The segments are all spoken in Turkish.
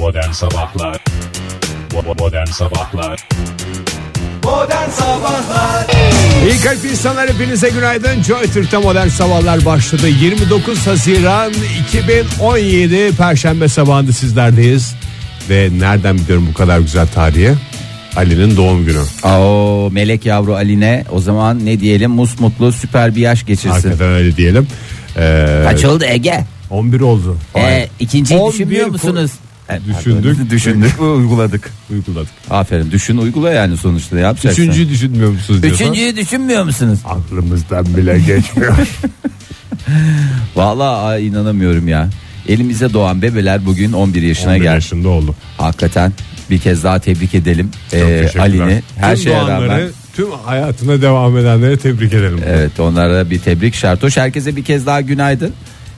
Modern Sabahlar Modern Sabahlar Modern Sabahlar İyi kalp insanlar hepinize günaydın. Joy Türk'te modern sabahlar başladı. 29 Haziran 2017 Perşembe sabahında sizlerdeyiz. Ve nereden biliyorum bu kadar güzel tarihi? Ali'nin doğum günü. Oo melek yavru Aline o zaman ne diyelim musmutlu süper bir yaş geçirsin. Hakikaten öyle diyelim. Ee, Kaç oldu Ege? 11 oldu. Ee, ikinciyi 11 düşünmüyor ko- musunuz? Evet, Düşündük. Düşündük ve uyguladık. Uyguladık. Aferin düşün uygula yani sonuçta yapacaksın? Üçüncüyü düşünmüyor musunuz diyorsan? Üçüncüyü düşünmüyor musunuz? Aklımızdan bile geçmiyor. Vallahi ay, inanamıyorum ya. Elimize doğan bebeler bugün 11 yaşına 11 geldi. yaşında oldu. Hakikaten bir kez daha tebrik edelim Çok ee, teşekkürler. Ali'ni. Her tüm şeye doğanları, rağmen. tüm hayatına devam edenleri tebrik edelim. Evet onlara bir tebrik şartoş. Herkese bir kez daha günaydın.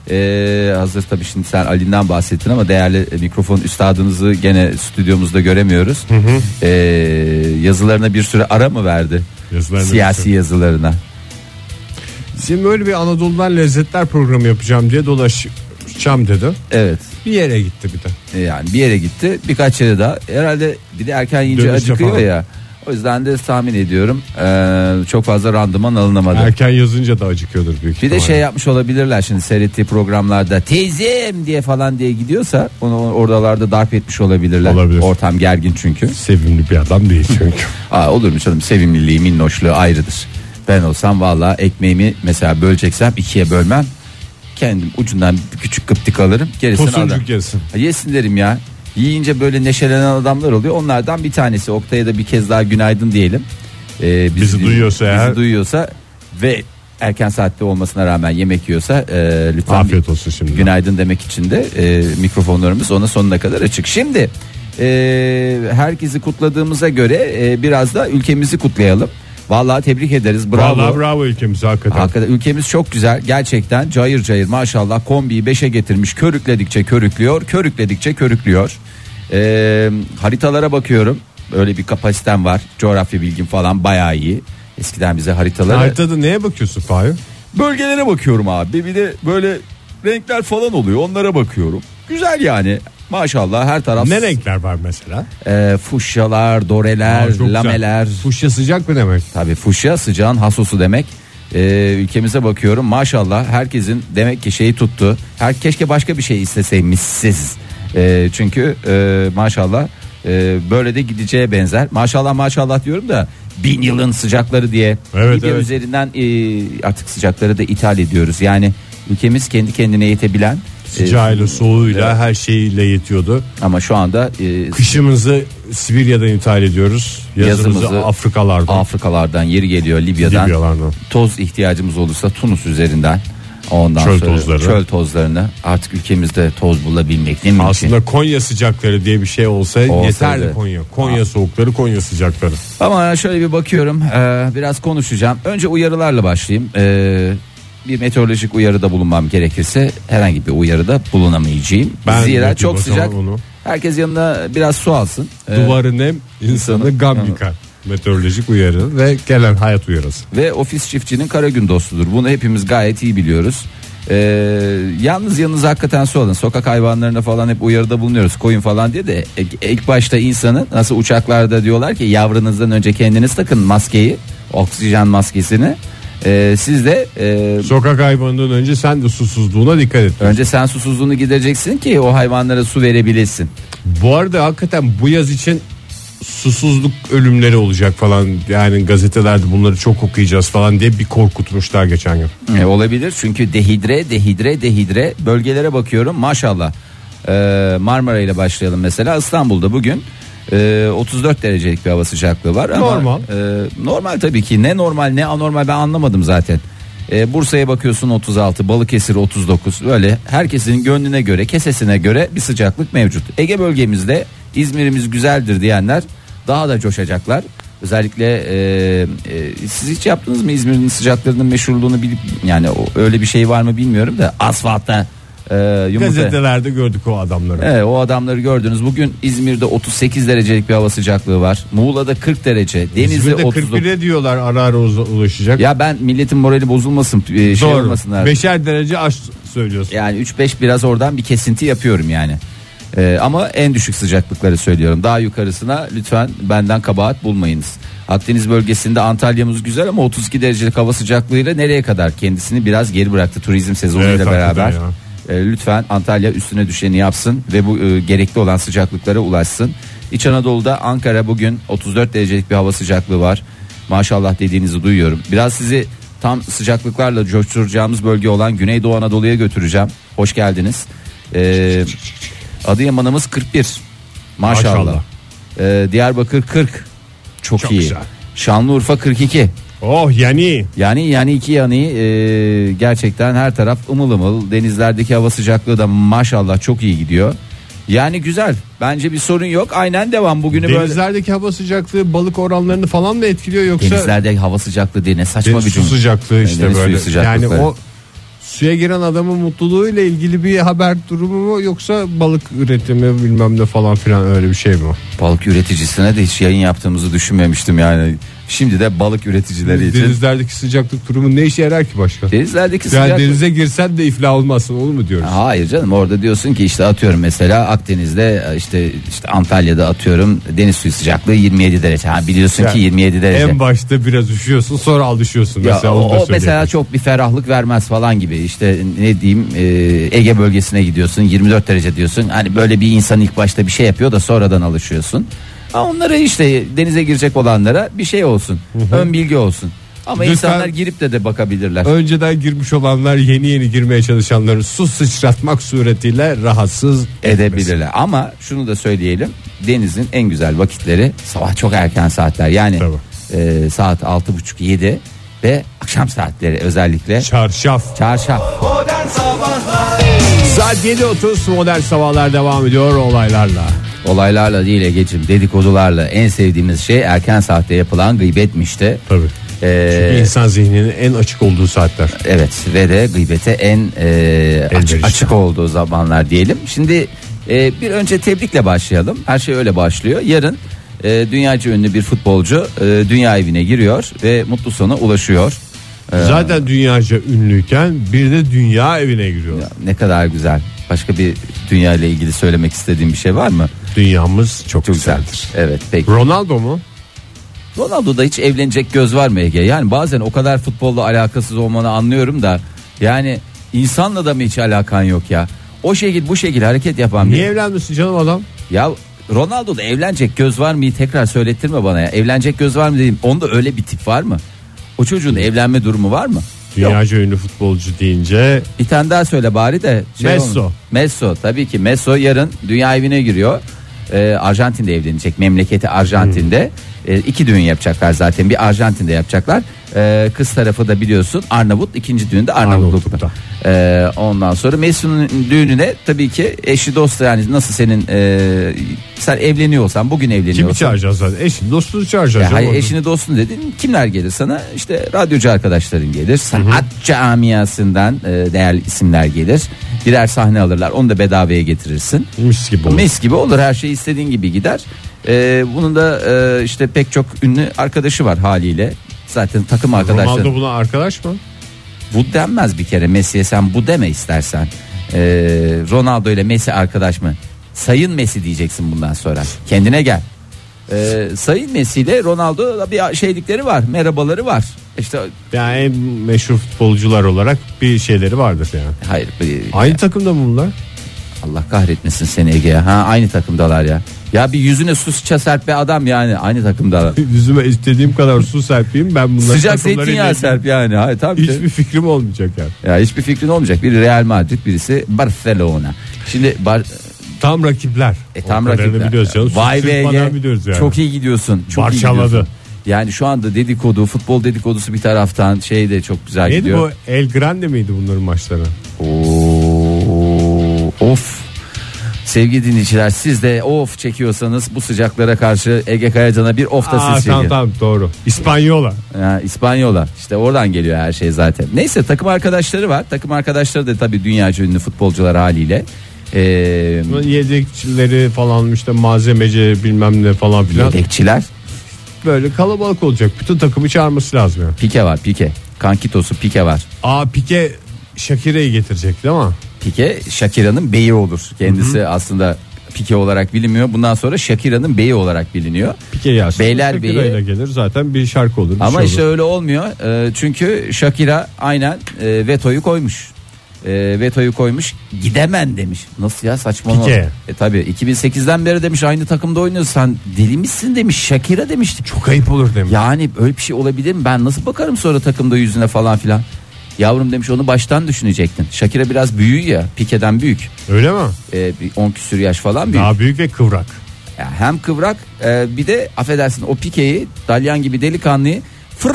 Ee, hazır tabii şimdi sen Ali'nden bahsettin ama değerli mikrofon üstadınızı gene stüdyomuzda göremiyoruz. Ee, yazılarına bir süre ara mı verdi? Yazılarına Siyasi yazılarına. Şimdi böyle bir Anadolu'dan lezzetler programı yapacağım diye dolaşacağım dedi. Evet. Bir yere gitti bir de. e, Yani bir yere gitti. Birkaç yere daha. Herhalde bir de erken yiyince Dönüşte acıkıyor falan. ya. O yüzden de tahmin ediyorum ee, çok fazla randıman alınamadı. Erken yazınca da acıkıyordur büyük Bir de ihtimalle. şey yapmış olabilirler şimdi seyrettiği programlarda teyzem diye falan diye gidiyorsa onu oralarda darp etmiş olabilirler. Olabilir. Ortam gergin çünkü. sevimli bir adam değil çünkü. Aa, olur mu canım sevimliliği minnoşluğu ayrıdır. Ben olsam valla ekmeğimi mesela böleceksem ikiye bölmem. Kendim ucundan bir küçük kıptik alırım. Gerisini alırım. Tosuncuk yesin. Ha, Yesin derim ya. Yiyince böyle neşelenen adamlar oluyor. Onlardan bir tanesi. Oktay'a da bir kez daha günaydın diyelim. Ee, Bizi duyuyorsa bizi eğer- duyuyorsa ve erken saatte olmasına rağmen yemek yiyorsa e, lütfen Afiyet olsun şimdi. günaydın demek için de e, mikrofonlarımız ona sonuna kadar açık. Şimdi e, herkesi kutladığımıza göre e, biraz da ülkemizi kutlayalım. Vallahi tebrik ederiz. Bravo. Vallahi bravo ülkemize hakikaten. Hakikaten ülkemiz çok güzel. Gerçekten cayır cayır maşallah kombiyi 5'e getirmiş. Körükledikçe körüklüyor. Körükledikçe körüklüyor. Ee, haritalara bakıyorum. Öyle bir kapasitem var. Coğrafya bilgim falan bayağı iyi. Eskiden bize haritalara Haritada neye bakıyorsun Fahir? bölgelere bakıyorum abi. Bir de böyle renkler falan oluyor. Onlara bakıyorum. Güzel yani. Maşallah her taraf Ne renkler var mesela? e, fuşyalar, doreler, Aa, çok güzel. lameler. Fuşya sıcak mı demek? Tabii fuşya sıcağın hasosu demek. Ee, ülkemize bakıyorum maşallah herkesin demek ki şeyi tuttu. Her keşke başka bir şey isteseymişsiz. Ee, çünkü e, maşallah e, böyle de gideceğe benzer. Maşallah maşallah diyorum da bin yılın sıcakları diye Evet, Libya evet. üzerinden e, artık sıcakları da ithal ediyoruz. Yani ülkemiz kendi kendine yetebilen e, Sıcağıyla soğuğuyla her şeyiyle yetiyordu. ama şu anda e, Kışımızı Sibirya'dan ithal ediyoruz. Yazımızı, Yazımızı Afrikalardan. Afrikalardan yeri geliyor Libya'dan. Libyalardan. toz ihtiyacımız olursa Tunus üzerinden ondan Çöl sonra tozları. çöl tozlarını artık ülkemizde toz bulabilmek ne mümkün. Aslında Konya sıcakları diye bir şey olsa Olsaydı. yeterli Konya. Konya soğukları, Konya sıcakları. Ama şöyle bir bakıyorum ee, biraz konuşacağım. Önce uyarılarla başlayayım. Ee, bir meteorolojik uyarıda bulunmam gerekirse herhangi bir uyarıda bulunamayacağım. Ben Zira çok sıcak. onu. Herkes yanına biraz su alsın. Ee, Duvarı nem, insanı insanı- gam yıkar. Meteorolojik uyarı ve gelen hayat uyarısı. ve ofis çiftçinin kara gün dostudur. Bunu hepimiz gayet iyi biliyoruz. Ee, yalnız yanınıza hakikaten su alın. Sokak hayvanlarına falan hep uyarıda bulunuyoruz. Koyun falan diye de ilk- başta insanın nasıl uçaklarda diyorlar ki yavrunuzdan önce kendiniz takın maskeyi, oksijen maskesini. Ee, siz de e, Sokak hayvanından önce sen de susuzluğuna dikkat et. önce sen susuzluğunu gidereceksin ki o hayvanlara su verebilesin. Bu arada hakikaten bu yaz için susuzluk ölümleri olacak falan yani gazetelerde bunları çok okuyacağız falan diye bir korkutmuşlar geçen gün. E, olabilir çünkü dehidre dehidre dehidre bölgelere bakıyorum maşallah. Ee, Marmara ile başlayalım mesela İstanbul'da bugün e, 34 derecelik bir hava sıcaklığı var. ama, Normal. e, normal tabii ki ne normal ne anormal ben anlamadım zaten. E, Bursa'ya bakıyorsun 36 Balıkesir 39 böyle herkesin gönlüne göre kesesine göre bir sıcaklık mevcut. Ege bölgemizde İzmir'imiz güzeldir diyenler daha da coşacaklar. Özellikle e, e, siz hiç yaptınız mı İzmir'in sıcaklarının meşhurluğunu bilip yani o, öyle bir şey var mı bilmiyorum da asfaltta e, yumurta. Gazetelerde gördük o adamları. Evet, o adamları gördünüz. Bugün İzmir'de 38 derecelik bir hava sıcaklığı var. Muğla'da 40 derece. Denizli İzmir'de 39. 41'e diyorlar ara ara ulaşacak. Ya ben milletin morali bozulmasın, e, şey Doğru. olmasınlar. Beşer derece aş söylüyorsun. Yani 3-5 biraz oradan bir kesinti yapıyorum yani. Ee, ama en düşük sıcaklıkları söylüyorum. Daha yukarısına lütfen benden kabahat bulmayınız. Akdeniz bölgesinde Antalya'mız güzel ama 32 derecelik hava sıcaklığıyla nereye kadar kendisini biraz geri bıraktı turizm sezonuyla Evet, beraber. ya. Ee, lütfen Antalya üstüne düşeni yapsın ve bu e, gerekli olan sıcaklıklara ulaşsın. İç Anadolu'da Ankara bugün 34 derecelik bir hava sıcaklığı var. Maşallah dediğinizi duyuyorum. Biraz sizi tam sıcaklıklarla coşturacağımız bölge olan Güneydoğu Anadolu'ya götüreceğim. Hoş geldiniz. Ee, Adıyaman'ımız 41. Maşallah. Maşallah. Ee, Diyarbakır 40. Çok, Çok iyi. güzel. Şanlıurfa 42. Oh yani Yani yani iki yanı e, gerçekten her taraf ımıl ımıl. Denizlerdeki hava sıcaklığı da maşallah çok iyi gidiyor. Yani güzel. Bence bir sorun yok. Aynen devam. Bugünü böyle denizlerdeki hava sıcaklığı balık oranlarını falan mı etkiliyor yoksa denizlerde hava sıcaklığı diye ne saçma deniz bir su cümle. sıcaklığı işte Deniz böyle. Yani o suya giren adamın mutluluğuyla ilgili bir haber durumu mu yoksa balık üretimi bilmem ne falan filan öyle bir şey mi? Balık üreticisine de hiç yayın yaptığımızı düşünmemiştim yani. Şimdi de balık üreticileri için. Denizlerdeki sıcaklık durumu ne işe yarar ki başka? Denizlerdeki Yani sıcaklık. denize girsen de iflah olmazsın onu mu diyoruz? Hayır canım orada diyorsun ki işte atıyorum mesela Akdeniz'de işte işte Antalya'da atıyorum deniz suyu sıcaklığı 27 derece. Ha biliyorsun Yani ki 27 derece. En başta biraz üşüyorsun sonra alışıyorsun Ya mesela. o, onu da o mesela çok bir ferahlık vermez falan gibi işte ne diyeyim e, Ege bölgesine gidiyorsun 24 derece diyorsun hani böyle bir insan ilk başta bir şey yapıyor da sonradan alışıyorsun. Ha, onlara işte denize girecek olanlara bir şey olsun ön bilgi olsun ama Lütfen- insanlar girip de de bakabilirler. Önceden girmiş olanlar yeni yeni girmeye çalışanları su sıçratmak suretiyle rahatsız edebilirler. Ama şunu da söyleyelim. Denizin en güzel vakitleri sabah çok erken saatler. Yani Tabii. e, saat 6.30-7 ve akşam saatleri özellikle Çarşaf. çarşaf. Saat 7.30 modern sabahlar devam ediyor olaylarla. Olaylarla değil Ege'cim dedikodularla en sevdiğimiz şey erken saatte yapılan gıybetmişti. Tabii. Ee, Çünkü insan zihninin en açık olduğu saatler. Evet ve de gıybete en e, açık, açık olduğu zamanlar diyelim. Şimdi e, bir önce tebrikle başlayalım. Her şey öyle başlıyor. Yarın e, dünyaca ünlü bir futbolcu e, dünya evine giriyor ve mutlu sona ulaşıyor. E, Zaten dünyaca ünlüyken bir de dünya evine giriyor. ya ne kadar güzel. Başka bir dünya ile ilgili söylemek istediğim bir şey var mı? Dünyamız çok, Çok güzeldir. güzel. Evet peki. Ronaldo mu? Ronaldo'da hiç evlenecek göz var mı Ege? Yani bazen o kadar futbolla alakasız olmanı anlıyorum da yani insanla da mı hiç alakan yok ya? O şekil bu şekil hareket yapan bir. Niye evlenmesin canım adam? Ya Ronaldo'da evlenecek göz var mı tekrar söylettirme bana ya. Evlenecek göz var mı dedim. Onda öyle bir tip var mı? O çocuğun evlenme durumu var mı? Dünyaca ünlü futbolcu deyince Bir tane daha söyle bari de. şey Messo. olmasın. Messo tabii ki Messo yarın dünya evine giriyor. Ee, Arjantin'de evlenecek memleketi Arjantin'de. Ee, iki düğün yapacaklar zaten bir Arjantin'de yapacaklar. Ee, kız tarafı da biliyorsun Arnavut ikinci düğün de Arnavutluk'ta. Arnavutluk'ta. Ee, ondan sonra Mesut'un düğününe tabii ki eşi dostu yani nasıl senin e, sen evleniyorsan bugün evleniyorsan. kimi çağıracağız zaten? Eşini dostunu çağıracağız. Ya canım hayır orada. eşini dostunu dedin kimler gelir sana işte radyocu arkadaşların gelir sanat camiasından e, değerli isimler gelir birer sahne alırlar onu da bedavaya getirirsin Mis gibi olur. mis gibi olur her şey istediğin gibi gider E, bunun da e, işte pek çok ünlü arkadaşı var haliyle zaten takım arkadaşları Ronaldo buna arkadaş mı? bu denmez bir kere Messi'ye sen bu deme istersen E, Ronaldo ile Messi arkadaş mı sayın Messi diyeceksin bundan sonra kendine gel ee, Sayın Messi ile Ronaldo bir şeylikleri var merhabaları var işte Yani en meşhur futbolcular olarak bir şeyleri vardır yani. hayır bir- Aynı takımda mı bunlar? Allah kahretmesin seni Ege ha aynı takımdalar ya ya bir yüzüne su sıça serpe adam yani aynı takımdalar Yüzüme istediğim kadar su serpeyim ben bunları sıcak zeytinyağı serp yani hayır tabii Hiçbir fikrim olmayacak yani. ya hiçbir fikrin olmayacak biri Real Madrid birisi Barcelona şimdi Bar- Tam rakipler. E, tam rakipler. biliyoruz. Su Vay be yani. Çok iyi gidiyorsun. Çok iyi Parçaladı. gidiyorsun. Yani şu anda dedikodu, futbol dedikodusu bir taraftan şey de çok güzel Neydi gidiyor. bu El Grande miydi bunların maçları? Oo, of. Sevgili dinleyiciler siz de of çekiyorsanız bu sıcaklara karşı Ege Kayacan'a bir of da siz tamam çekin. tamam doğru. İspanyola. Ha, İspanyola işte oradan geliyor her şey zaten. Neyse takım arkadaşları var. Takım arkadaşları da tabii dünyaca ünlü futbolcular haliyle. Ee, Yedekçileri falan işte malzemeci bilmem ne falan filan. yedekçiler Böyle kalabalık olacak. Bütün takımı çağırması lazım yani. Pike var Pike. Kankitosu Pike var. Aa Pike Şakire'yi getirecek değil mi? Pike Shakira'nın beyi olur. Kendisi aslında Pike olarak bilinmiyor. Bundan sonra Shakira'nın beyi olarak biliniyor. Pike yazsın. Beyler Shakira Beyi. ile gelir zaten bir şarkı olur. bir Ama şey işte olur. öyle olmuyor. E, çünkü Shakira aynen e, vetoyu koymuş. E, vetoyu koymuş. Gidemem demiş. Nasıl ya saçmalama. Pike. E tabi 2008'den beri demiş aynı takımda oynuyorsun. Sen deli misin demiş. Shakira demişti. çok ayıp olur demiş. Yani öyle bir şey olabilir mi? Ben nasıl bakarım sonra takımda yüzüne falan filan. Yavrum demiş onu baştan düşünecektin. Shakira biraz büyüğü ya. Pike'den büyük. Öyle mi? E, bir 10 küsür yaş falan büyük. Daha büyük ve kıvrak. Ya hem kıvrak e, bir de affedersin o pikeyi dalyan gibi delikanlıyı fır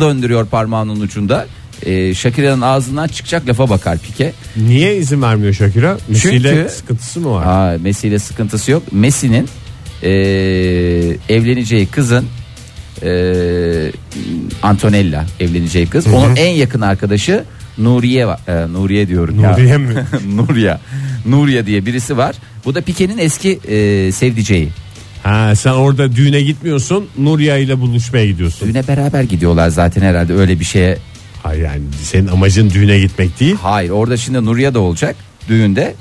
döndürüyor parmağının ucunda. E, Shakira'nın ağzından çıkacak lafa bakar pike. Niye izin vermiyor Shakira? Messi'yle Çünkü- sıkıntısı mı var? Aa, Messi ile sıkıntısı yok. Messi'nin e, evleneceği kızın e, Antonella evleneceği kız. Onun en yakın arkadaşı Nuriye var. E, Nuriye diyorum ya. Nuriye mi? Nuriye. Nuriye diye birisi var. Bu da Pike'nin eski e, sevdiceği. Ha sen orada düğüne gitmiyorsun. Nuriye ile buluşmaya gidiyorsun. Düğüne beraber gidiyorlar zaten herhalde öyle bir şeye. Hayır yani senin amacın düğüne gitmek değil. Hayır orada şimdi Nuriye de olacak düğünde.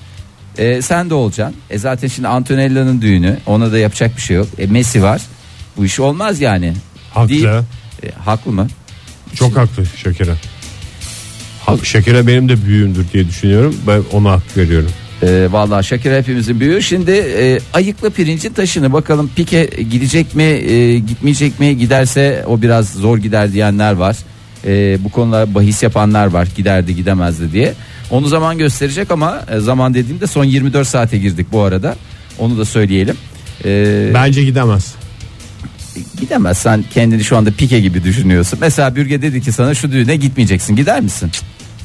E, sen de olacaksın. E zaten şimdi Antonella'nın düğünü. Ona da yapacak bir şey yok. E, Messi var. Bu iş olmaz yani. Haklı. Değil. E, haklı mı? Çok haklı Shakira. Hak, Shakira benim de büyüğümdür diye düşünüyorum. Ben ona hak veriyorum. E, vallahi Şakir hepimizin büyüğü. Şimdi e, ayıklı pirincin taşını bakalım Pike gidecek mi e, gitmeyecek mi giderse o biraz zor gider diyenler var. E, bu konuda bahis yapanlar var giderdi gidemezdi diye. Onu zaman gösterecek ama e, zaman dediğimde son 24 saate girdik bu arada. Onu da söyleyelim. E, Bence gidemez. Gidemezsen kendini şu anda Pike gibi düşünüyorsun. Mesela Bürge dedi ki sana şu düğüne gitmeyeceksin. Gider misin?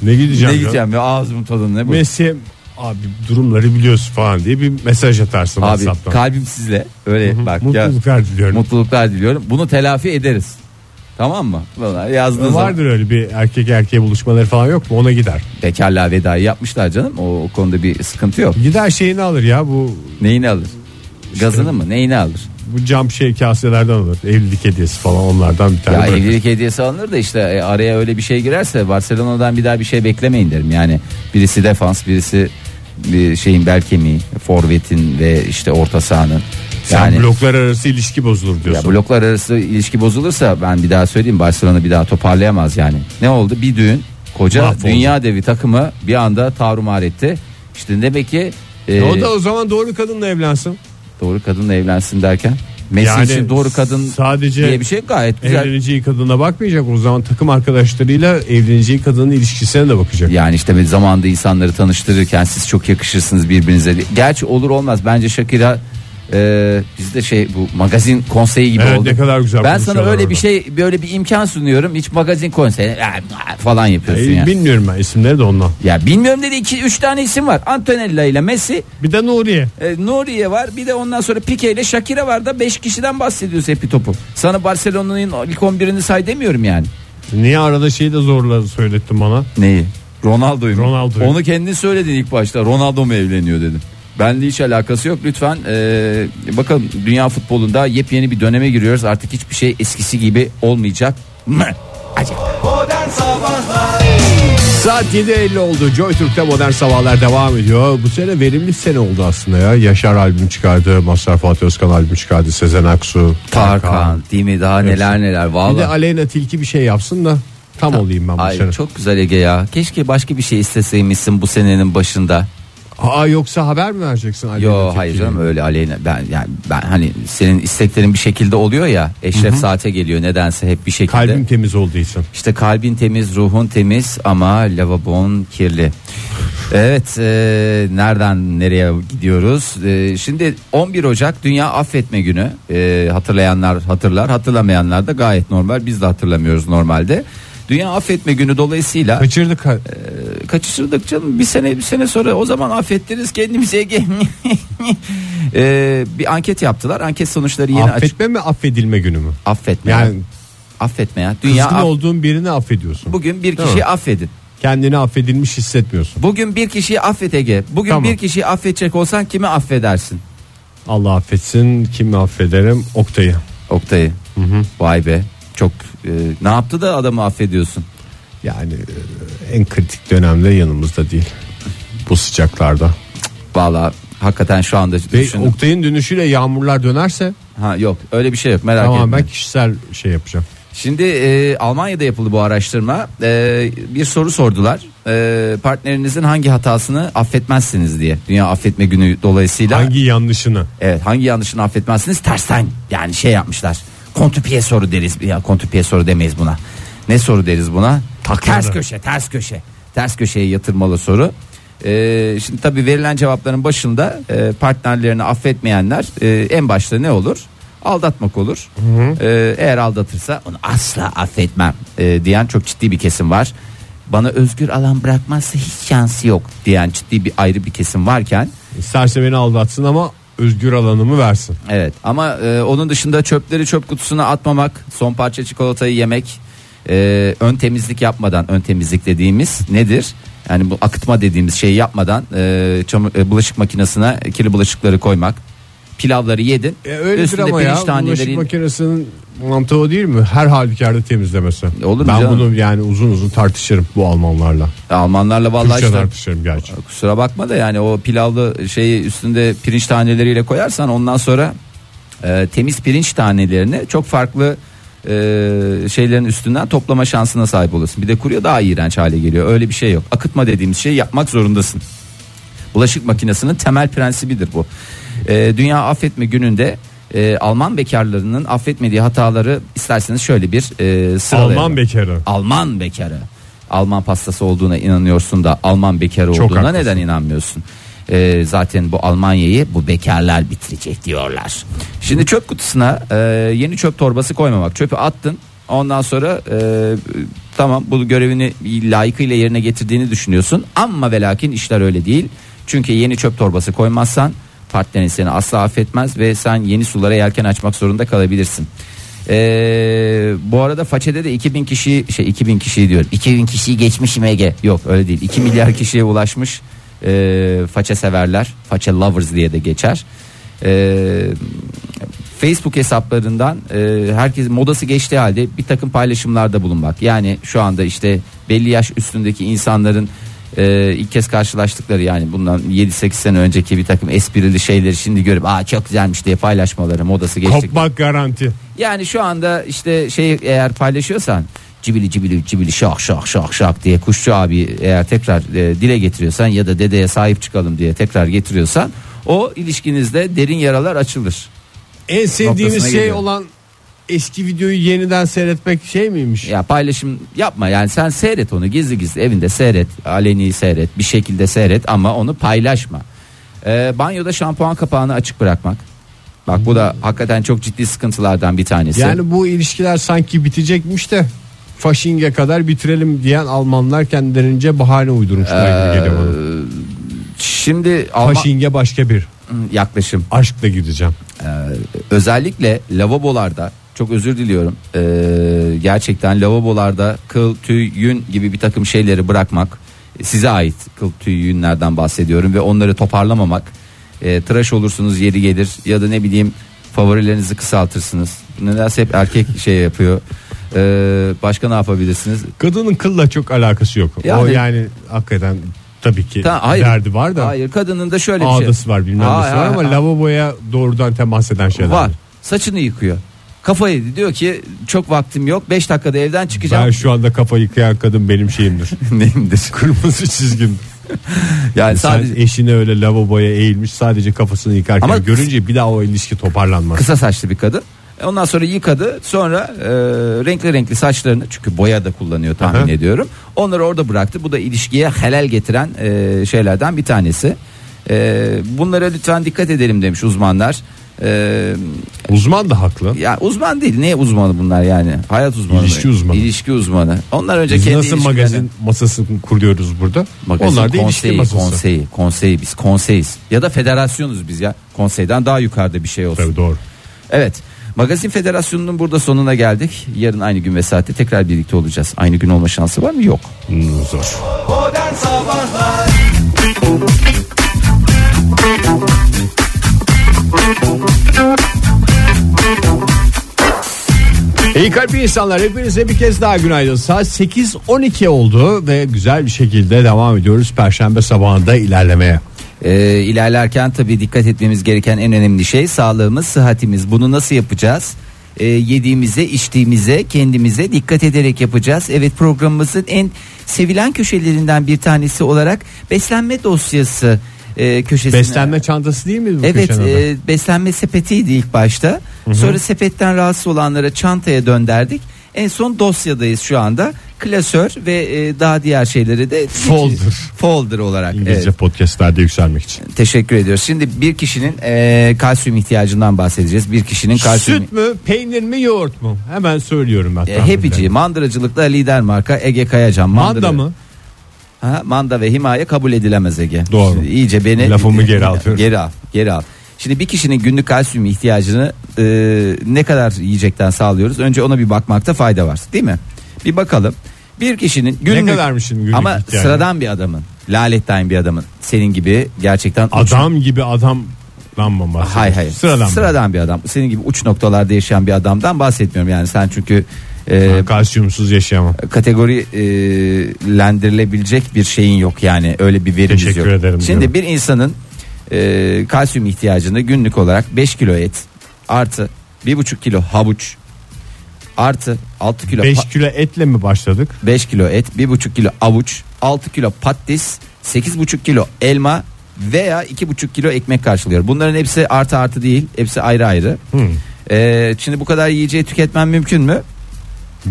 Ne gideceğim? ne ya? gideceğim ya ağzımın tadını ne bu? Messi abi durumları biliyorsun falan diye bir mesaj atarsın Abi WhatsApp'tan. kalbim sizle. Öyle bak ya. Mutluluklar diliyorum. Mutluluklar diliyorum. Bunu telafi ederiz. Tamam mı? Bana yazdığın zaman Vardır öyle bir erkek erkeğe buluşmaları falan yok mu ona gider. bekarlığa vedayı yapmışlar canım. O, o konuda bir sıkıntı yok. Gider şeyini alır ya bu Neyini alır? Gazını mı? Neyini alır? Bu cam şey kaselerden alır. Evlilik hediyesi falan onlardan bir tane Ya bırakır. evlilik hediyesi alınır da işte e, araya öyle bir şey girerse Barcelona'dan bir daha bir şey beklemeyin derim. Yani birisi defans, birisi bir şeyin bel kemiği, forvetin ve işte orta sahanın. Sen Yani bloklar arası ilişki bozulur ya diyorsun. bloklar arası ilişki bozulursa ben bir daha söyleyeyim Barcelona bir daha toparlayamaz yani. Ne oldu? Bir düğün koca Mahvoldu. dünya devi takımı bir anda tarumar etti. İşte demek ki e, o da o zaman doğru kadınla evlensin. Doğru kadınla evlensin derken Messi Yani için doğru kadın sadece diye bir şey gayet güzel. Evleneceği kadına bakmayacak o zaman takım arkadaşlarıyla evleneceği kadının ilişkisine de bakacak. Yani işte bir zamanda insanları tanıştırırken siz çok yakışırsınız birbirinize. Gerçi olur olmaz bence Shakira e, bizde şey bu magazin konseyi gibi Evet, oldu. ne kadar güzel Ben sana konuşuyorlar öyle orada. bir şey böyle bir imkan sunuyorum. Hiç magazin konseyi falan yapıyorsun ya. Bilmiyorum ben isimleri de ondan. Ya bilmiyorum dedi 2 3 tane isim var. Antonella ile Messi, Bir de Nuriye. e, Nuriye var. Bir de ondan sonra Pique ile Shakira var da 5 kişiden bahsediyoruz hepi topu. Sana Barcelona'nın ilk 11'ini say demiyorum yani. Niye arada şeyi de zorla söylettin bana? Neyi? Ronaldo'yu mu? Ronaldo'yu. Onu kendin söyledin ilk başta. Ronaldo mu evleniyor dedin. Benle hiç alakası yok lütfen. Ee, bakalım dünya futbolunda yepyeni bir döneme giriyoruz. Artık hiçbir şey eskisi gibi olmayacak mı? Acaba. Saat 7.50 oldu. Joy Türk'te modern sabahlar devam ediyor. Bu sene verimli sene oldu aslında ya. Yaşar albüm çıkardı. Mazhar Fatih Özkan albüm çıkardı. Sezen Aksu. Tarkan değil mi daha neler neler Bir de vallahi. Aleyna Tilki bir şey yapsın da tam olayım ben bu Ay sene. çok güzel Ege ya. Keşke başka bir şey isteseymişsin bu senenin başında. Aa yoksa haber mi vereceksin Aleyna Yo Tilki'ye? hayır canım öyle aleyna ben yani ben hani senin isteklerin bir şekilde oluyor ya. Eşref saate geliyor nedense hep bir şekilde. Kalbim temiz olduğu için. İşte kalbin temiz, ruhun temiz ama lavabon kirli. Evet, e, nereden nereye gidiyoruz? E, şimdi 11 Ocak Dünya Affetme Günü. E, hatırlayanlar hatırlar, hatırlamayanlar da gayet normal. Biz de hatırlamıyoruz normalde. Dünya Affetme Günü dolayısıyla Kaçırdık. ha- e, kaçıştırdık canım. Bir sene bir sene sonra o zaman affettiriz kendimize. e, bir anket yaptılar. Anket sonuçları yeni açık. Affetme mi affedilme günü mü? Affetme. ya. Yani affetme ya. Dünya kızgın aff- olduğun birini affediyorsun. Bugün bir kişiyi mi? affedin. Kendini affedilmiş hissetmiyorsun. Bugün bir kişiyi affet Ege. Bugün Tamam. bir kişiyi affedecek olsan kimi affedersin? Allah affetsin kimi affederim Oktay'ı. Oktay'ı. Vay be. Çok e, ne yaptı da adamı affediyorsun? Yani e, en kritik dönemde yanımızda değil. Bu sıcaklarda. Valla hakikaten şu anda Ve düşündüm. Oktay'ın dönüşüyle yağmurlar dönerse Ha yok öyle bir şey yok merak tamam etme. ben kişisel şey yapacağım. Şimdi e, Almanya'da yapıldı bu araştırma. E, bir soru sordular. E, partnerinizin hangi hatasını affetmezsiniz diye. Dünya Affetme Günü dolayısıyla. Hangi yanlışını? Evet hangi yanlışını affetmezsiniz? Tersten yani şey yapmışlar. Kontrpiye soru deriz. Ya kontrpiye soru demeyiz buna. Ne soru deriz buna? Takladı. Ters köşe, ters köşe. Ters köşeye yatırmalı soru. Ee, şimdi tabii verilen cevapların başında e, partnerlerini affetmeyenler e, en başta ne olur? Aldatmak olur. Ee, eğer aldatırsa onu asla affetmem e, diyen çok ciddi bir kesim var. Bana özgür alan bırakmazsa hiç şansı yok diyen ciddi bir ayrı bir kesim varken İsterse beni aldatsın ama özgür alanımı versin. Evet ama e, onun dışında çöpleri çöp kutusuna atmamak, son parça çikolatayı yemek, e, ön temizlik yapmadan, ön temizlik dediğimiz nedir? Yani bu akıtma dediğimiz şeyi yapmadan e, çamur- e, bulaşık makinesine kirli bulaşıkları koymak. Pilavları yedin. E, öyledir üstünde ama ya bulaşık makinesinin mantığı o değil mi? Her halükarda temizlemesi. Olur mu ben canım? bunu yani uzun uzun tartışırım bu Almanlarla. Almanlarla vallahi Türkçe işte tartışırım gerçi. kusura bakma da yani o pilavlı şeyi üstünde pirinç taneleriyle koyarsan ondan sonra e, temiz pirinç tanelerini çok farklı e, şeylerin üstünden toplama şansına sahip olursun. Bir de kuruyor daha iğrenç hale geliyor. Öyle bir şey yok. Akıtma dediğimiz şeyi yapmak zorundasın. Bulaşık makinesinin temel prensibidir bu. E, Dünya Affetme Günü'nde e, Alman bekarlarının affetmediği hataları isterseniz şöyle bir e, sıralayalım. Alman bekarı. Alman bekarı. Alman pastası olduğuna inanıyorsun da Alman bekarı Çok olduğuna haklısın. neden inanmıyorsun? Ee, zaten bu Almanya'yı bu bekarlar bitirecek diyorlar. Şimdi çöp kutusuna e, yeni çöp torbası koymamak. Çöpü attın. Ondan sonra e, tamam bu görevini layıkıyla yerine getirdiğini düşünüyorsun. Ama ve lakin işler öyle değil. Çünkü yeni çöp torbası koymazsan partnerin seni asla affetmez ve sen yeni sulara yelken açmak zorunda kalabilirsin. Ee, bu arada façede de 2000 kişi şey 2000 kişi diyor. 2000 kişiyi geçmişim Ege. Yok öyle değil. 2 milyar kişiye ulaşmış e, faça severler. Faça lovers diye de geçer. Ee, Facebook hesaplarından e, herkes modası geçtiği halde bir takım paylaşımlarda bulunmak. Yani şu anda işte belli yaş üstündeki insanların e, ilk kez karşılaştıkları yani bundan 7-8 sene önceki bir takım esprili şeyleri şimdi görüp aa çok güzelmiş diye paylaşmaları modası geçtik. Kopmak garanti. Yani şu anda işte şey eğer paylaşıyorsan cibili cibili cibili şak şak şak şak diye kuşçu abi eğer tekrar e, dile getiriyorsan ya da dedeye sahip çıkalım diye tekrar getiriyorsan o ilişkinizde derin yaralar açılır. En sevdiğiniz Noktasına şey geliyor. olan eski videoyu yeniden seyretmek şey miymiş? Ya paylaşım yapma yani sen seyret onu gizli gizli evinde seyret aleni seyret bir şekilde seyret ama onu paylaşma. Ee, banyoda şampuan kapağını açık bırakmak. Bak bu da hakikaten çok ciddi sıkıntılardan bir tanesi. Yani bu ilişkiler sanki bitecekmiş de Fasching'e kadar bitirelim diyen Almanlar kendilerince bahane uydurmuşlar gibi geliyor bana. Şimdi Alman Fasching'e başka bir yaklaşım aşkla gideceğim. özellikle lavabolarda çok özür diliyorum Ee, gerçekten lavabolarda kıl tüy yün gibi bir takım şeyleri bırakmak size ait kıl tüy yünlerden bahsediyorum ve onları toparlamamak Ee, tıraş olursunuz yeri gelir ya da ne bileyim favorilerinizi kısaltırsınız nedense hep erkek şey yapıyor Ee, başka ne yapabilirsiniz Kadının kılla çok alakası yok. o Yani- yani hakikaten tabii ki Ta- hayır. derdi var da hayır kadının da şöyle bir şey ağdası var bilmem nesi var ama hayır. lavaboya doğrudan temas eden şeyler. var saçını yıkıyor kafayı diyor ki çok vaktim yok 5 dakikada evden çıkacağım Ben şu anda kafa yıkayan kadın benim şeyimdir. neyimdir Kırmızı çizgim. yani Sen sadece eşini öyle lavaboya eğilmiş sadece kafasını yıkarken Ama- görünce bir daha o ilişki toparlanmaz. kısa saçlı bir kadın. E, Ondan sonra yıkadı. Sonra e, renkli renkli saçlarını çünkü boya da kullanıyor tahmin Aha. ediyorum. Onları orada bıraktı. Bu da ilişkiye helal getiren e, şeylerden bir tanesi. E, bunlara lütfen dikkat edelim demiş uzmanlar. E, Uzman da haklı. ya uzman değil. Ne uzmanı bunlar yani? Hayat uzmanı. İlişki uzmanı. İlişki uzmanı. Onlar önce Biz kendi nasıl ilişkilerini- magazin masası kuruyoruz burada? Magazin, Onlar da ilişki konseyi, masası. konseyi, konseyi biz konseyiz. Ya da federasyonuz biz ya. Konseyden daha yukarıda bir şey olsun. Tabii doğru. Evet. Magazin Federasyonu'nun burada sonuna geldik. Yarın aynı gün ve saatte tekrar birlikte olacağız. Aynı gün olma şansı var mı? Yok. Hmm, zor. Modern Sabahlar İyi kalpli insanlar hepinize bir kez daha günaydın. Saat 8.12 oldu ve güzel bir şekilde devam ediyoruz Perşembe sabahında ilerlemeye. Ee, ilerlerken tabii dikkat etmemiz gereken en önemli şey sağlığımız, sıhhatimiz. Bunu nasıl yapacağız? Ee, yediğimize, içtiğimize, kendimize dikkat ederek yapacağız. Evet programımızın en sevilen köşelerinden bir tanesi olarak beslenme dosyası e, köşesine. Beslenme çantası değil mi bu Evet e, beslenme sepetiydi ilk başta. Sonra sepetten rahatsız olanlara çantaya dönderdik. En son dosyadayız şu anda. Klasör ve e, daha diğer şeyleri de Folder. folder olarak. İngilizce evet. podcastlerde yükselmek için. Teşekkür ediyoruz. Şimdi bir kişinin e, kalsiyum ihtiyacından bahsedeceğiz. Bir kişinin kalsiyum Süt mü, peynir mi, yoğurt mu? Hemen söylüyorum ben. e, hepici, mandıracılıkla lider marka Ege Kayacan. Manda Mandıra- mı? Ha, manda ve himaye kabul edilemez Ege. Doğru. Şimdi iyice beni Lafımı geri alıyorum. Geri al, geri al. Şimdi bir kişinin günlük kalsiyum ihtiyacını e, ne kadar yiyecekten sağlıyoruz? Önce ona bir bakmakta fayda var, değil mi? Bir bakalım. Bir kişinin günlük kadarmış şimdi günlük ama ihtiyacı? sıradan bir adamın, laletten bir adamın, senin gibi gerçekten uç- Adam gibi adamdan mı bahsediyorsun? Hayır hayır. Sıradan? Sıradan bir adam. Senin gibi uç noktalarda yaşayan bir adamdan bahsetmiyorum. Yani sen çünkü e, Ben kalsiyumsuz yaşayamam. kategorilendirilebilecek bir şeyin yok yani öyle bir verimiz Teşekkür yok. ederim Şimdi bir insanın e, kalsiyum ihtiyacını günlük olarak 5 kilo et artı 1,5 kilo havuç artı 6 kilo 5 pa- kilo etle mi başladık? 5 kilo et 1,5 kilo avuç 6 kilo patates 8,5 kilo elma veya 2,5 kilo ekmek karşılıyor. Bunların hepsi artı artı değil hepsi ayrı ayrı. Hmm. E, şimdi bu kadar yiyeceği tüketmen mümkün mü?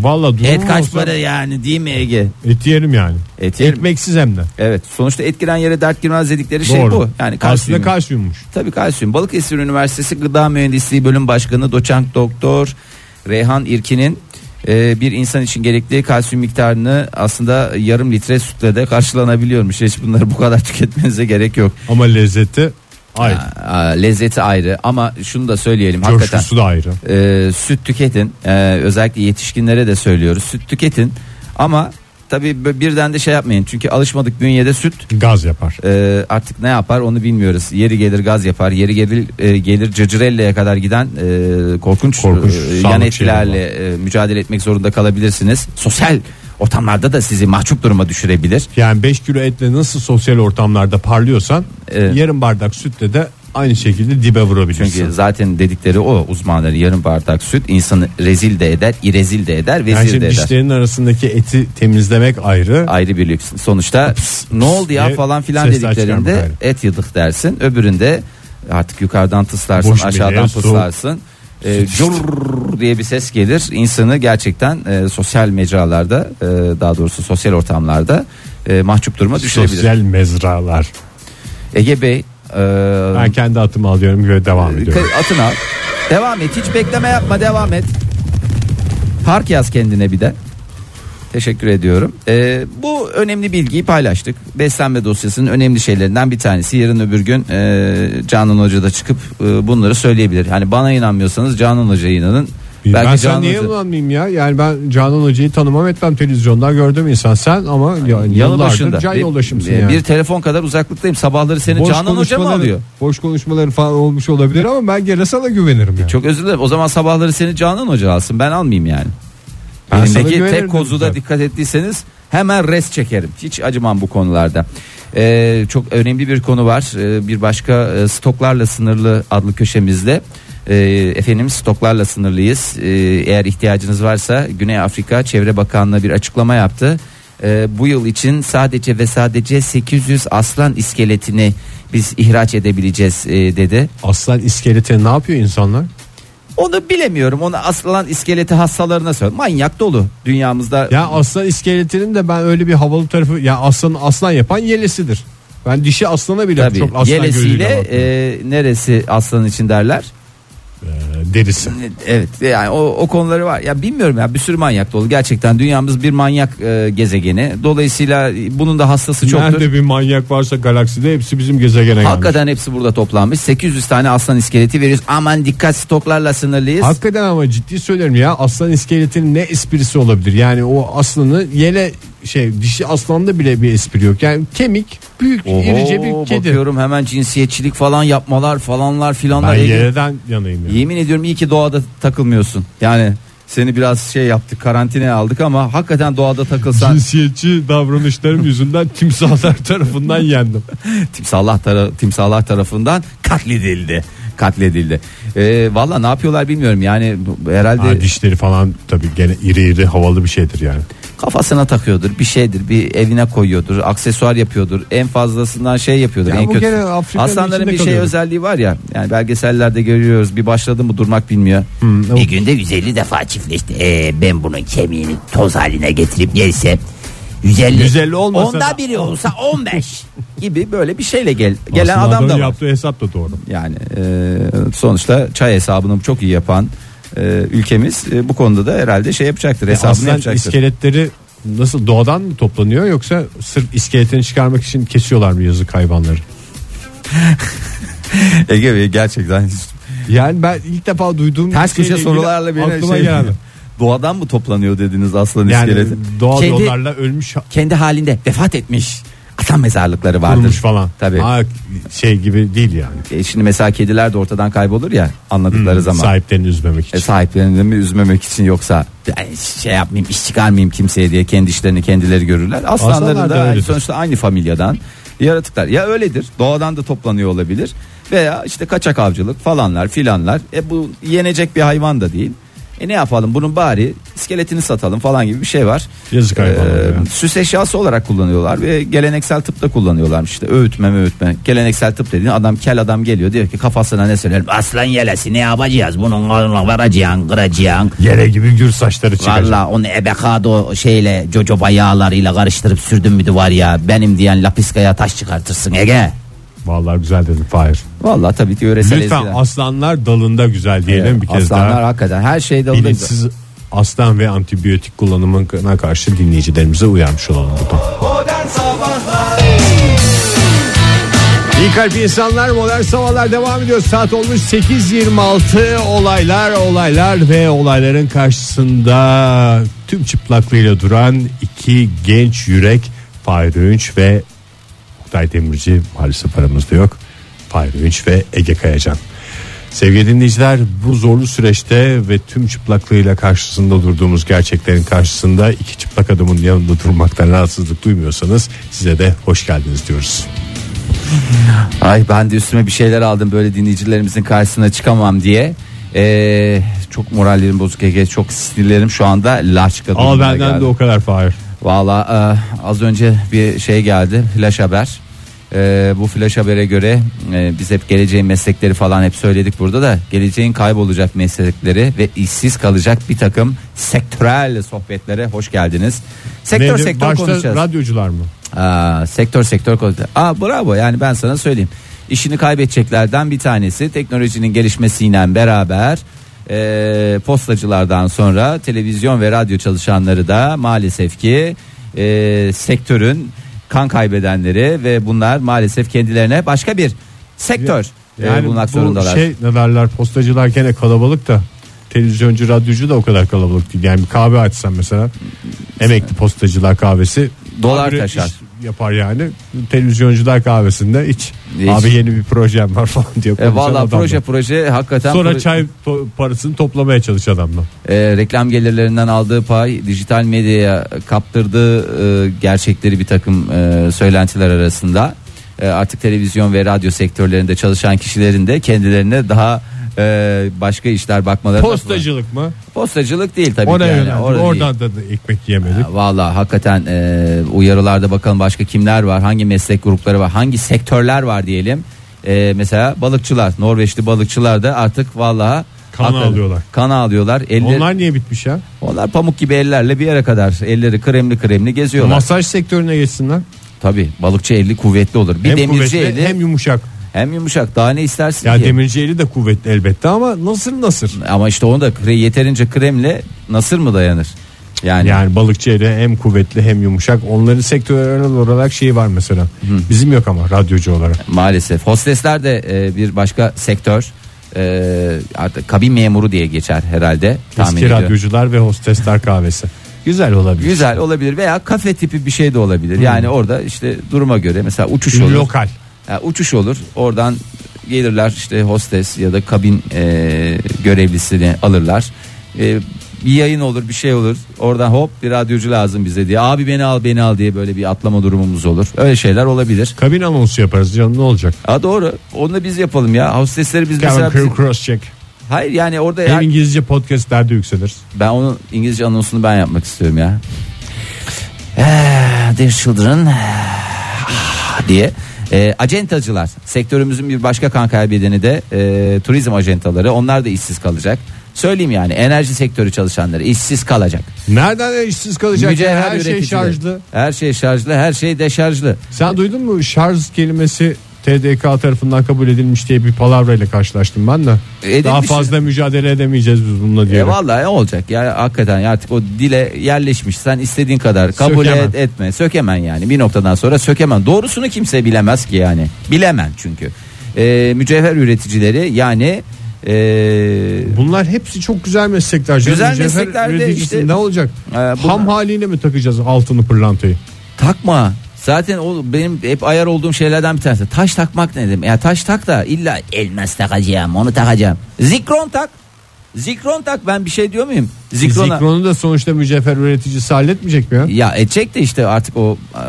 Valla durum Et kaç olsa para yani değil mi Ege? Et yerim yani. Et yerim. Ekmeksiz hem de. Evet sonuçta et giren yere dert girmez dedikleri şey Doğru. bu. Yani kalsiyum. Aslında kalsiyummuş. Tabii kalsiyum. Balıkesir Üniversitesi Gıda Mühendisliği Bölüm Başkanı Doçent Doktor Reyhan İrkin'in e, bir insan için gerekli kalsiyum miktarını aslında yarım litre sütle de karşılanabiliyormuş. Hiç bunları bu kadar tüketmenize gerek yok. Ama lezzeti ayrı. Aa, lezzeti ayrı ama şunu da söyleyelim hakikaten Coşkusu da ayrı. e, süt tüketin E, özellikle yetişkinlere de söylüyoruz süt tüketin ama tabii birden de şey yapmayın çünkü alışmadık bünyede süt Gaz yapar. e, artık ne yapar onu bilmiyoruz. Yeri gelir gaz yapar, yeri gelir e, gelir cacırelleye kadar giden e, korkunç, Korkunç e, yan sağlık etkilerle e, mücadele etmek zorunda kalabilirsiniz. Sosyal ortamlarda da sizi mahcup duruma düşürebilir. Yani 5 kilo etle nasıl sosyal ortamlarda parlıyorsan Evet. yarım bardak sütle de aynı şekilde dibe vurabilirsin. Çünkü zaten dedikleri o uzmanları yarım bardak süt insanı rezil de eder, irezil de eder, vezir yani şimdi de eder. dişlerin arasındaki eti temizlemek ayrı. Ayrı bir lüks. Sonuçta ne oldu ya falan filan dediklerinde et yedik dersin. Öbüründe artık yukarıdan tıslarsın, Boş aşağıdan menüye su. E, cur diye bir ses gelir. İnsanı gerçekten e, sosyal mecralarda, e, daha doğrusu sosyal ortamlarda e, mahcup duruma düşürebilir. Sosyal mezralar. Ege Bey, e, Ben kendi atımı alıyorum ve devam ediyorum. Ka- Atın al. Devam et. Hiç bekleme yapma. Devam et. Park yaz kendine bir de. Teşekkür ediyorum. Ee, bu önemli bilgiyi paylaştık. Beslenme dosyasının önemli şeylerinden bir tanesi. Yarın öbür gün e, Canan Hoca da çıkıp e, bunları söyleyebilir. Hani bana inanmıyorsanız Canan Hoca'ya inanın. ben sen Canan niye Hoca- kullanmayayım ya? Yani ben Canan Hoca'yı tanımam etmem televizyondan gördüm insan sen ama yani yıllardır can Bir- yoldaşımsın bir, yani. bir telefon kadar uzaklıktayım. Sabahları seni Canan Hoca mı alıyor? Boş konuşmaları falan olmuş olabilir ama ben gene sana güvenirim yani. Çok özür dilerim. O zaman sabahları seni Canan Hoca alsın. Ben almayayım yani. Ben Elimdeki tek kozuda dikkat ettiyseniz hemen res çekerim. Hiç acımam bu konularda. Ee, çok önemli bir konu var. Ee, bir başka e, stoklarla sınırlı adlı köşemizde. Ee, efendim stoklarla sınırlıyız. Ee, eğer ihtiyacınız varsa Güney Afrika Çevre Bakanlığı bir açıklama yaptı. Ee, bu yıl için sadece ve sadece 800 aslan iskeletini biz ihraç edebileceğiz e, dedi. Aslan iskeleti ne yapıyor insanlar? Onu bilemiyorum. Onu aslan iskeleti hastalarına söyle. Manyak dolu dünyamızda. Ya aslan iskeletinin de ben öyle bir havalı tarafı ya aslan aslan yapan yelesidir. Ben dişi aslana bile Tabii çok aslan yelesiyle e, neresi aslan için derler. Derisi. Evet yani o, o konuları var. Ya bilmiyorum ya bir sürü manyak dolu. Gerçekten dünyamız bir manyak e, gezegeni. Dolayısıyla bunun da hastası çoktur. Nerede bir manyak varsa galakside hepsi bizim gezegene gelmiş. Hakikaten hepsi burada toplanmış. 800 tane aslan iskeleti veriyoruz. Aman dikkat stoklarla sınırlıyız. Hakikaten ama ciddi söylüyorum ya aslan iskeletinin ne esprisi olabilir? Yani o aslanı yele şey dişi aslanda bile bir espri yok. Yani kemik büyük Oho, irice bir kedi. bakıyorum hemen cinsiyetçilik falan yapmalar falanlar filanlar. Ben yereden yanayım yani. Yemin ediyorum iyi ki doğada takılmıyorsun. Yani Seni biraz şey yaptık karantinaya aldık ama hakikaten doğada takılsan Cinsiyetçi davranışlarım yüzünden timsahlar tarafından yendim. timsahlar, tara- timsahlar tarafından katledildi. Katledildi. Ee, Valla ne yapıyorlar bilmiyorum yani herhalde Ha, dişleri falan tabii gene iri iri havalı bir şeydir yani. Kafasına takıyordur bir şeydir bir evine koyuyordur aksesuar yapıyordur en fazlasından şey yapıyordur Ya en bu kötü. gene Afrika'nın Aslanların içinde bir şey kalıyor. özelliği var ya yani belgesellerde görüyoruz bir başladı mı durmak bilmiyor. Bir günde 150 defa çiftleşti. Ee, ben bunun kemiğini toz haline getirip yersem 150. 150 olmasa Onda da- biri olsa 15. gibi böyle bir şeyle gel, gelen Aslında adam da adamın var. yaptığı hesap da doğru. Yani e, sonuçta çay hesabını çok iyi yapan e, ülkemiz e, bu konuda da herhalde şey yapacaktır hesabını Aslan yapacaktır. iskeletleri nasıl doğadan mı toplanıyor yoksa sırf iskeletini çıkarmak için kesiyorlar mı yazık hayvanları? Ege Bey gerçekten Yani ben ilk defa duyduğum ters köşe sorularla beni aklıma şey geldi. Doğadan mı toplanıyor dediniz aslan Yani iskeleti? doğal Kendi- yollarla ölmüş Kendi halinde vefat etmiş aslan mezarlıkları vardır. kurumuş falan. Tabii. Ha, şey gibi değil yani. E, şimdi mesela kediler de ortadan kaybolur ya anladıkları Hmm, zaman. Sahiplerini üzmemek için. E, sahiplerini mi üzmemek için yoksa şey yapmayayım iş çıkarmayayım kimseye diye kendi işlerini kendileri görürler. Aslanların Aslanlar da da öyledir. sonuçta aynı familyadan yaratıklar. Ya öyledir doğadan da toplanıyor olabilir veya işte kaçak avcılık falanlar filanlar. E bu yenecek bir hayvan da değil. E ne yapalım bunun bari iskeletini satalım falan gibi bir şey var. Yazık hayvanlara ya. Süs eşyası olarak kullanıyorlar ve geleneksel tıpta kullanıyorlarmış işte öğütme öğütme. Geleneksel tıp dediğin adam kel adam geliyor diyor ki kafasına ne söylerim Aslan yelesi ne yapacağız? Bunun koluna varacaksın, kıracaksın. Yere gibi gür saçları çıkacak. Valla onu ebekado şeyle jojoba yağlarıyla karıştırıp sürdün müydü var ya benim diyen lapiskaya taş çıkartırsın Ege. Vallahi güzel dedin Fahir. Vallahi tabii ki yöresel Lütfen ezgiler. aslanlar dalında güzel diyelim Evet, bir kez aslanlar daha. hakikaten her olduğu gibi. Bilinçsiz aslan ve antibiyotik kullanımına karşı dinleyicilerimize uyarmış olalım buradan. Modern Sabahlar İyi kalp insanlar modern sabahlar devam ediyor. Saat olmuş 8.26 olaylar olaylar ve olayların karşısında tüm çıplaklığıyla duran iki genç yürek Fahir Öğünç ve Oktay Demirci maalesef aramızda yok. Fahir Öğünç ve Ege Kayacan. Sevgili dinleyiciler bu zorlu süreçte ve tüm çıplaklığıyla karşısında durduğumuz gerçeklerin karşısında iki çıplak adamın yanında durmaktan rahatsızlık duymuyorsanız size de hoş geldiniz diyoruz. Ay ben de üstüme bir şeyler aldım böyle dinleyicilerimizin karşısına çıkamam diye. Ee, çok morallerim bozuk Ege çok sinirlerim şu anda laçka Al benden geldi. de o kadar Fahir. Valla e, az önce bir şey geldi flash haber. E, bu flash habere göre e, biz hep geleceğin meslekleri falan hep söyledik burada da geleceğin kaybolacak meslekleri ve işsiz kalacak bir takım sektörel sohbetlere hoş geldiniz. Sektör Neydi? sektör Başta konuşacağız. radyocular mı? Aa, sektör sektör konuşacağız. Aa, bravo yani ben sana söyleyeyim. İşini kaybedeceklerden bir tanesi teknolojinin gelişmesiyle beraber e, postacılardan sonra televizyon ve radyo çalışanları da maalesef ki e, sektörün kan kaybedenleri ve bunlar maalesef kendilerine başka bir sektör e, Yani bulmak bu zorundalar. şey ne derler postacılar gene kalabalık da televizyoncu radyocu da o kadar kalabalık değil. Yani bir kahve açsam mesela emekli postacılar kahvesi Dolar taşar. Yapar yani. Televizyoncular kahvesinde iç. İç. Abi yeni bir projem var falan diyor. E, Valla proje proje hakikaten Sonra proje- çay parasını toplamaya çalış adamla. e, reklam gelirlerinden aldığı pay dijital medyaya kaptırdığı e, gerçekleri bir takım e, söylentiler arasında e, artık televizyon ve radyo sektörlerinde çalışan kişilerin de kendilerine daha e, başka işler bakmaları Postacılık mı? postacılık değil tabii ki Oraya yani, orada değil. Oradan da, da ekmek yemedik. Valla hakikaten e, uyarılarda bakalım başka kimler var hangi meslek grupları var hangi sektörler var diyelim E, mesela balıkçılar Norveçli balıkçılar da artık valla Kan alıyorlar. kan alıyorlar eller, onlar, Onlar niye bitmiş ya? pamuk gibi ellerle bir yere kadar elleri kremli kremli geziyorlar Masaj sektörüne geçsinler. tabi balıkçı eli kuvvetli olur bir hem demirci kuvvetli eli hem, hem yumuşak. daha ne istersin Ya ki demirci eli de kuvvetli elbette ama nasır nasır. ama işte onu da kre- yeterince kremle nasır mı dayanır yani, Yani balıkçı eli hem kuvvetli hem yumuşak. Onların sektörel olarak şeyi var mesela. Bizim yok ama radyocu olarak. Maalesef. Hostesler de e, bir başka sektör. E, artık kabin memuru diye geçer herhalde. Tahmin Eski ediyorum. radyocular ve hostesler kahvesi. Güzel olabilir. Güzel olabilir veya kafe tipi bir şey de olabilir. Yani orada işte duruma göre mesela uçuş olur. Lokal. Uçuş olur. Oradan gelirler işte hostes ya da kabin e, görevlisini alırlar. E, bir yayın olur bir şey olur. Oradan hop bir radyocu lazım bize diye. Abi beni al beni al diye böyle bir atlama durumumuz olur. Öyle şeyler olabilir. Kabin anonsu yaparız canım ne olacak? Ha doğru. Onu da biz yapalım ya. Hostesleri biz Cabin mesela cross check. Hayır yani orada Hem ya, İngilizce podcastlerde yükselir. ben onun İngilizce anonsunu ben yapmak istiyorum ya. Eh, Dear children ah, diye. E, acentacılar sektörümüzün bir başka kan kaybedeni de e, turizm acentaları onlar da işsiz kalacak. Söyleyeyim yani enerji sektörü çalışanları işsiz kalacak. Nereden işsiz kalacak? Mücevher Her şey üreticileri. şarjlı. Her şey şarjlı, her şey deşarjlı. Sen duydun mu şarj kelimesi TDK tarafından kabul edilmiş diye bir palavrayla karşılaştım ben de. Edilmiş. Daha fazla mücadele edemeyeceğiz biz bununla diye. E vallahi olacak ya hakikaten artık o dile yerleşmiş sen istediğin kadar kabul Sökemem. et etme sökemen yani bir noktadan sonra sökemen doğrusunu kimse bilemez ki yani bilemen çünkü E, mücevher üreticileri yani e, Bunlar hepsi çok güzel meslekler. Güzel Mücevher meslekler de üreticisi işte- ne olacak? E, bunlar- Ham haliyle mi takacağız altını pırlantayı? takma zaten o benim hep ayar olduğum şeylerden bir tanesi taş takmak ne demek ya taş tak da illa elmas takacağım onu takacağım zikron tak zikron tak ben bir şey diyor muyum zikrona Zikronu da sonuçta mücevher üreticisi halletmeyecek mi ya? Ya edecek de işte artık o e,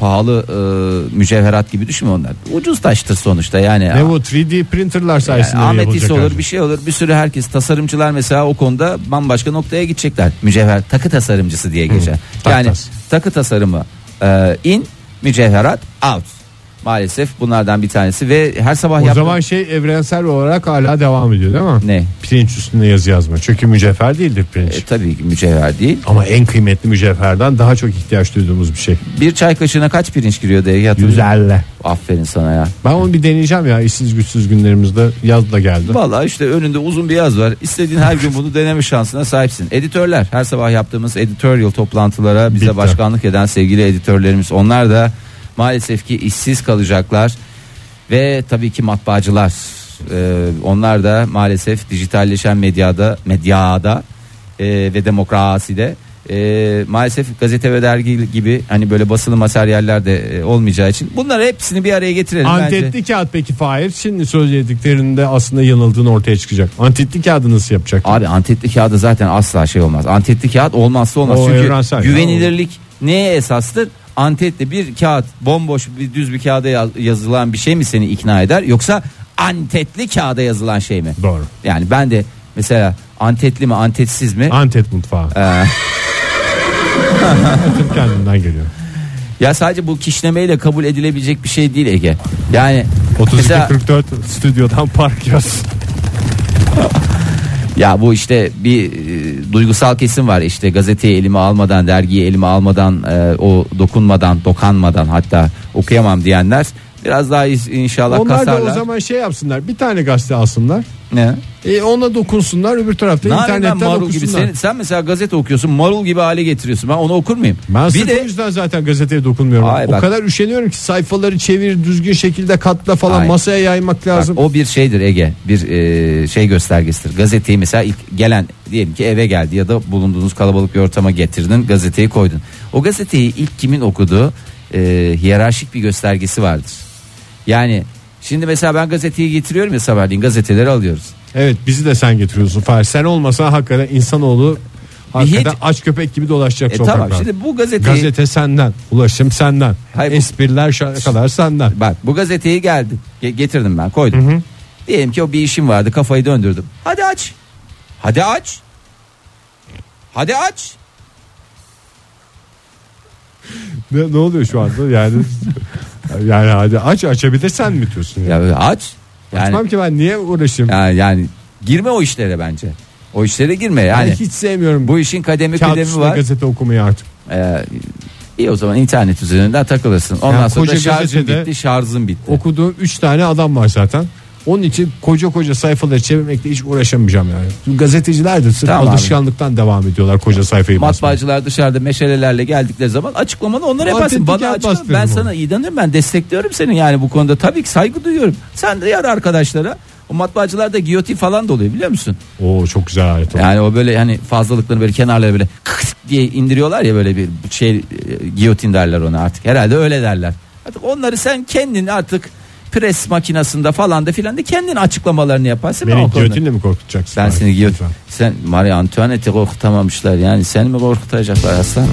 pahalı e, mücevherat gibi düşünme onlar. Ucuz taştır sonuçta yani. Ne bu 3D printerlar Yani sayesinde ametist yapılacak olur şey. bir şey olur bir sürü herkes tasarımcılar mesela o konuda bambaşka noktaya gidecekler mücevher takı tasarımcısı diye geçer yani taktas. takı tasarımı e, in mücevherat out maalesef bunlardan bir tanesi ve her sabah O yaptığım- zaman şey evrensel olarak hala devam ediyor değil mi? ne Pirinç üstünde yazı yazma. Çünkü mücevher değildir pirinç. E, tabii ki mücevher değil Ama en kıymetli mücevherden daha çok ihtiyaç duyduğumuz bir şey. bir çay kaşığına kaç pirinç giriyor diye hatırlıyor musun? 150. aferin sana ya Ben onu bir deneyeceğim ya işsiz güçsüz günlerimizde yaz da geldi. Vallahi işte önünde uzun bir yaz var. İstediğin her gün bunu deneme şansına sahipsin. Editörler her sabah yaptığımız editorial toplantılara bize Bitti. başkanlık eden sevgili editörlerimiz onlar da maalesef ki işsiz kalacaklar. Ve tabii ki matbaacılar Ee, onlar da maalesef dijitalleşen medyada medyada e, ve demokraside e, maalesef gazete ve dergi gibi hani böyle basılı materyaller de e, olmayacağı için bunları hepsini bir araya getirelim bence. Antetli kağıt peki Fahir şimdi söylediklerinde aslında yanıldığını ortaya çıkacak. Antetli kağıdı nasıl yapacak? Abi antetli kağıdı zaten asla şey olmaz. Antetli kağıt olmazsa olmaz. O Çünkü evrensel ya. güvenilirlik neye esastır? Antetli bir kağıt bomboş bir düz bir kağıda yaz- yazılan bir şey mi seni ikna eder yoksa antetli kağıda yazılan şey mi? Doğru. Yani ben de mesela antetli mi antetsiz mi? Antet mutfağı. Ee, kendinden geliyor. ya sadece bu kişnemeyle kabul edilebilecek bir şey değil Ege. Yani 32 mesela 44 stüdyodan park yaz. Ya bu işte bir e, duygusal kesim var işte gazeteyi elime almadan dergiyi elime almadan e, o dokunmadan dokanmadan hatta okuyamam diyenler biraz daha is- inşallah Onlar da kasarlar. o zaman şey yapsınlar. Bir tane gazete alsınlar. Ne? E ona dokunsunlar öbür tarafta Ne yapayım ben internetten marul gibi sen, sen mesela gazete okuyorsun marul gibi hale getiriyorsun ben onu okur muyum? Ben bir de o yüzden zaten gazeteye dokunmuyorum. Ay o bak. kadar üşeniyorum ki sayfaları çevir düzgün şekilde katla falan Ay. masaya yaymak Bak, lazım. o bir şeydir Ege bir e, şey göstergesidir gazeteyi mesela ilk gelen diyelim ki eve geldi ya da bulunduğunuz kalabalık bir ortama getirdin gazeteyi koydun o gazeteyi ilk kimin okuduğu e, hiyerarşik bir göstergesi vardır yani şimdi mesela ben gazeteyi getiriyorum ya sabahleyin gazeteleri alıyoruz Evet bizi de sen getiriyorsun Fahir. Sen olmasan hakikaten insanoğlu hakikaten hiç- aç köpek gibi dolaşacak e, sokaklarda. tamam şimdi bu gazeteyi Gazete senden, ulaşım senden, Hayır, bu- espriler şakalar senden. bak bu gazeteyi geldi ge- getirdim ben koydum diyelim ki o bir işim vardı kafayı döndürdüm hadi aç hadi aç hadi aç Ne, ne oluyor şu anda yani? yani hadi aç açabilirsen mi diyorsun? Ya? ya aç yani Açmam ki ben niye uğraşayım? Yani, yani girme o işlere bence. O işlere girme yani. Ben hiç sevmiyorum bu işin kademi kağıt üstüne var. gazete okumayı artık. Ee, iyi o zaman internet üzerinden takılırsın. Ondan Yani sonra şarjın bitti, şarjın bitti. Okuduğum 3 tane adam var zaten. Onun için koca koca sayfaları çevirmekle hiç uğraşamayacağım yani. Gazeteciler de sırf Tamam abi. alışkanlıktan devam ediyorlar koca sayfayı basmaya. Matbaacılar dışarıda meşalelerle geldikleri zaman açıklamanı onlara yaparsın. Bana açıkla. Ben onu. sana inanırım ben destekliyorum seni yani bu konuda. Tabii ki saygı duyuyorum. Sen de yar arkadaşlara. O matbaacılarda giyotin falan da oluyor biliyor musun? Oo çok güzel alet. Yani o böyle hani fazlalıkları böyle kenarlara böyle kıs diye indiriyorlar ya böyle bir şey e, giyotin derler ona artık. Herhalde öyle derler. Artık onları sen kendin artık pres makinasında falan da filan da kendin açıklamalarını yaparsın. Ben Beni giyotinle mi korkutacaksın? Ben seni giyot. Lütfen. Sen Marie Antoinette'i korkutamamışlar yani seni mi korkutacaklar aslanım?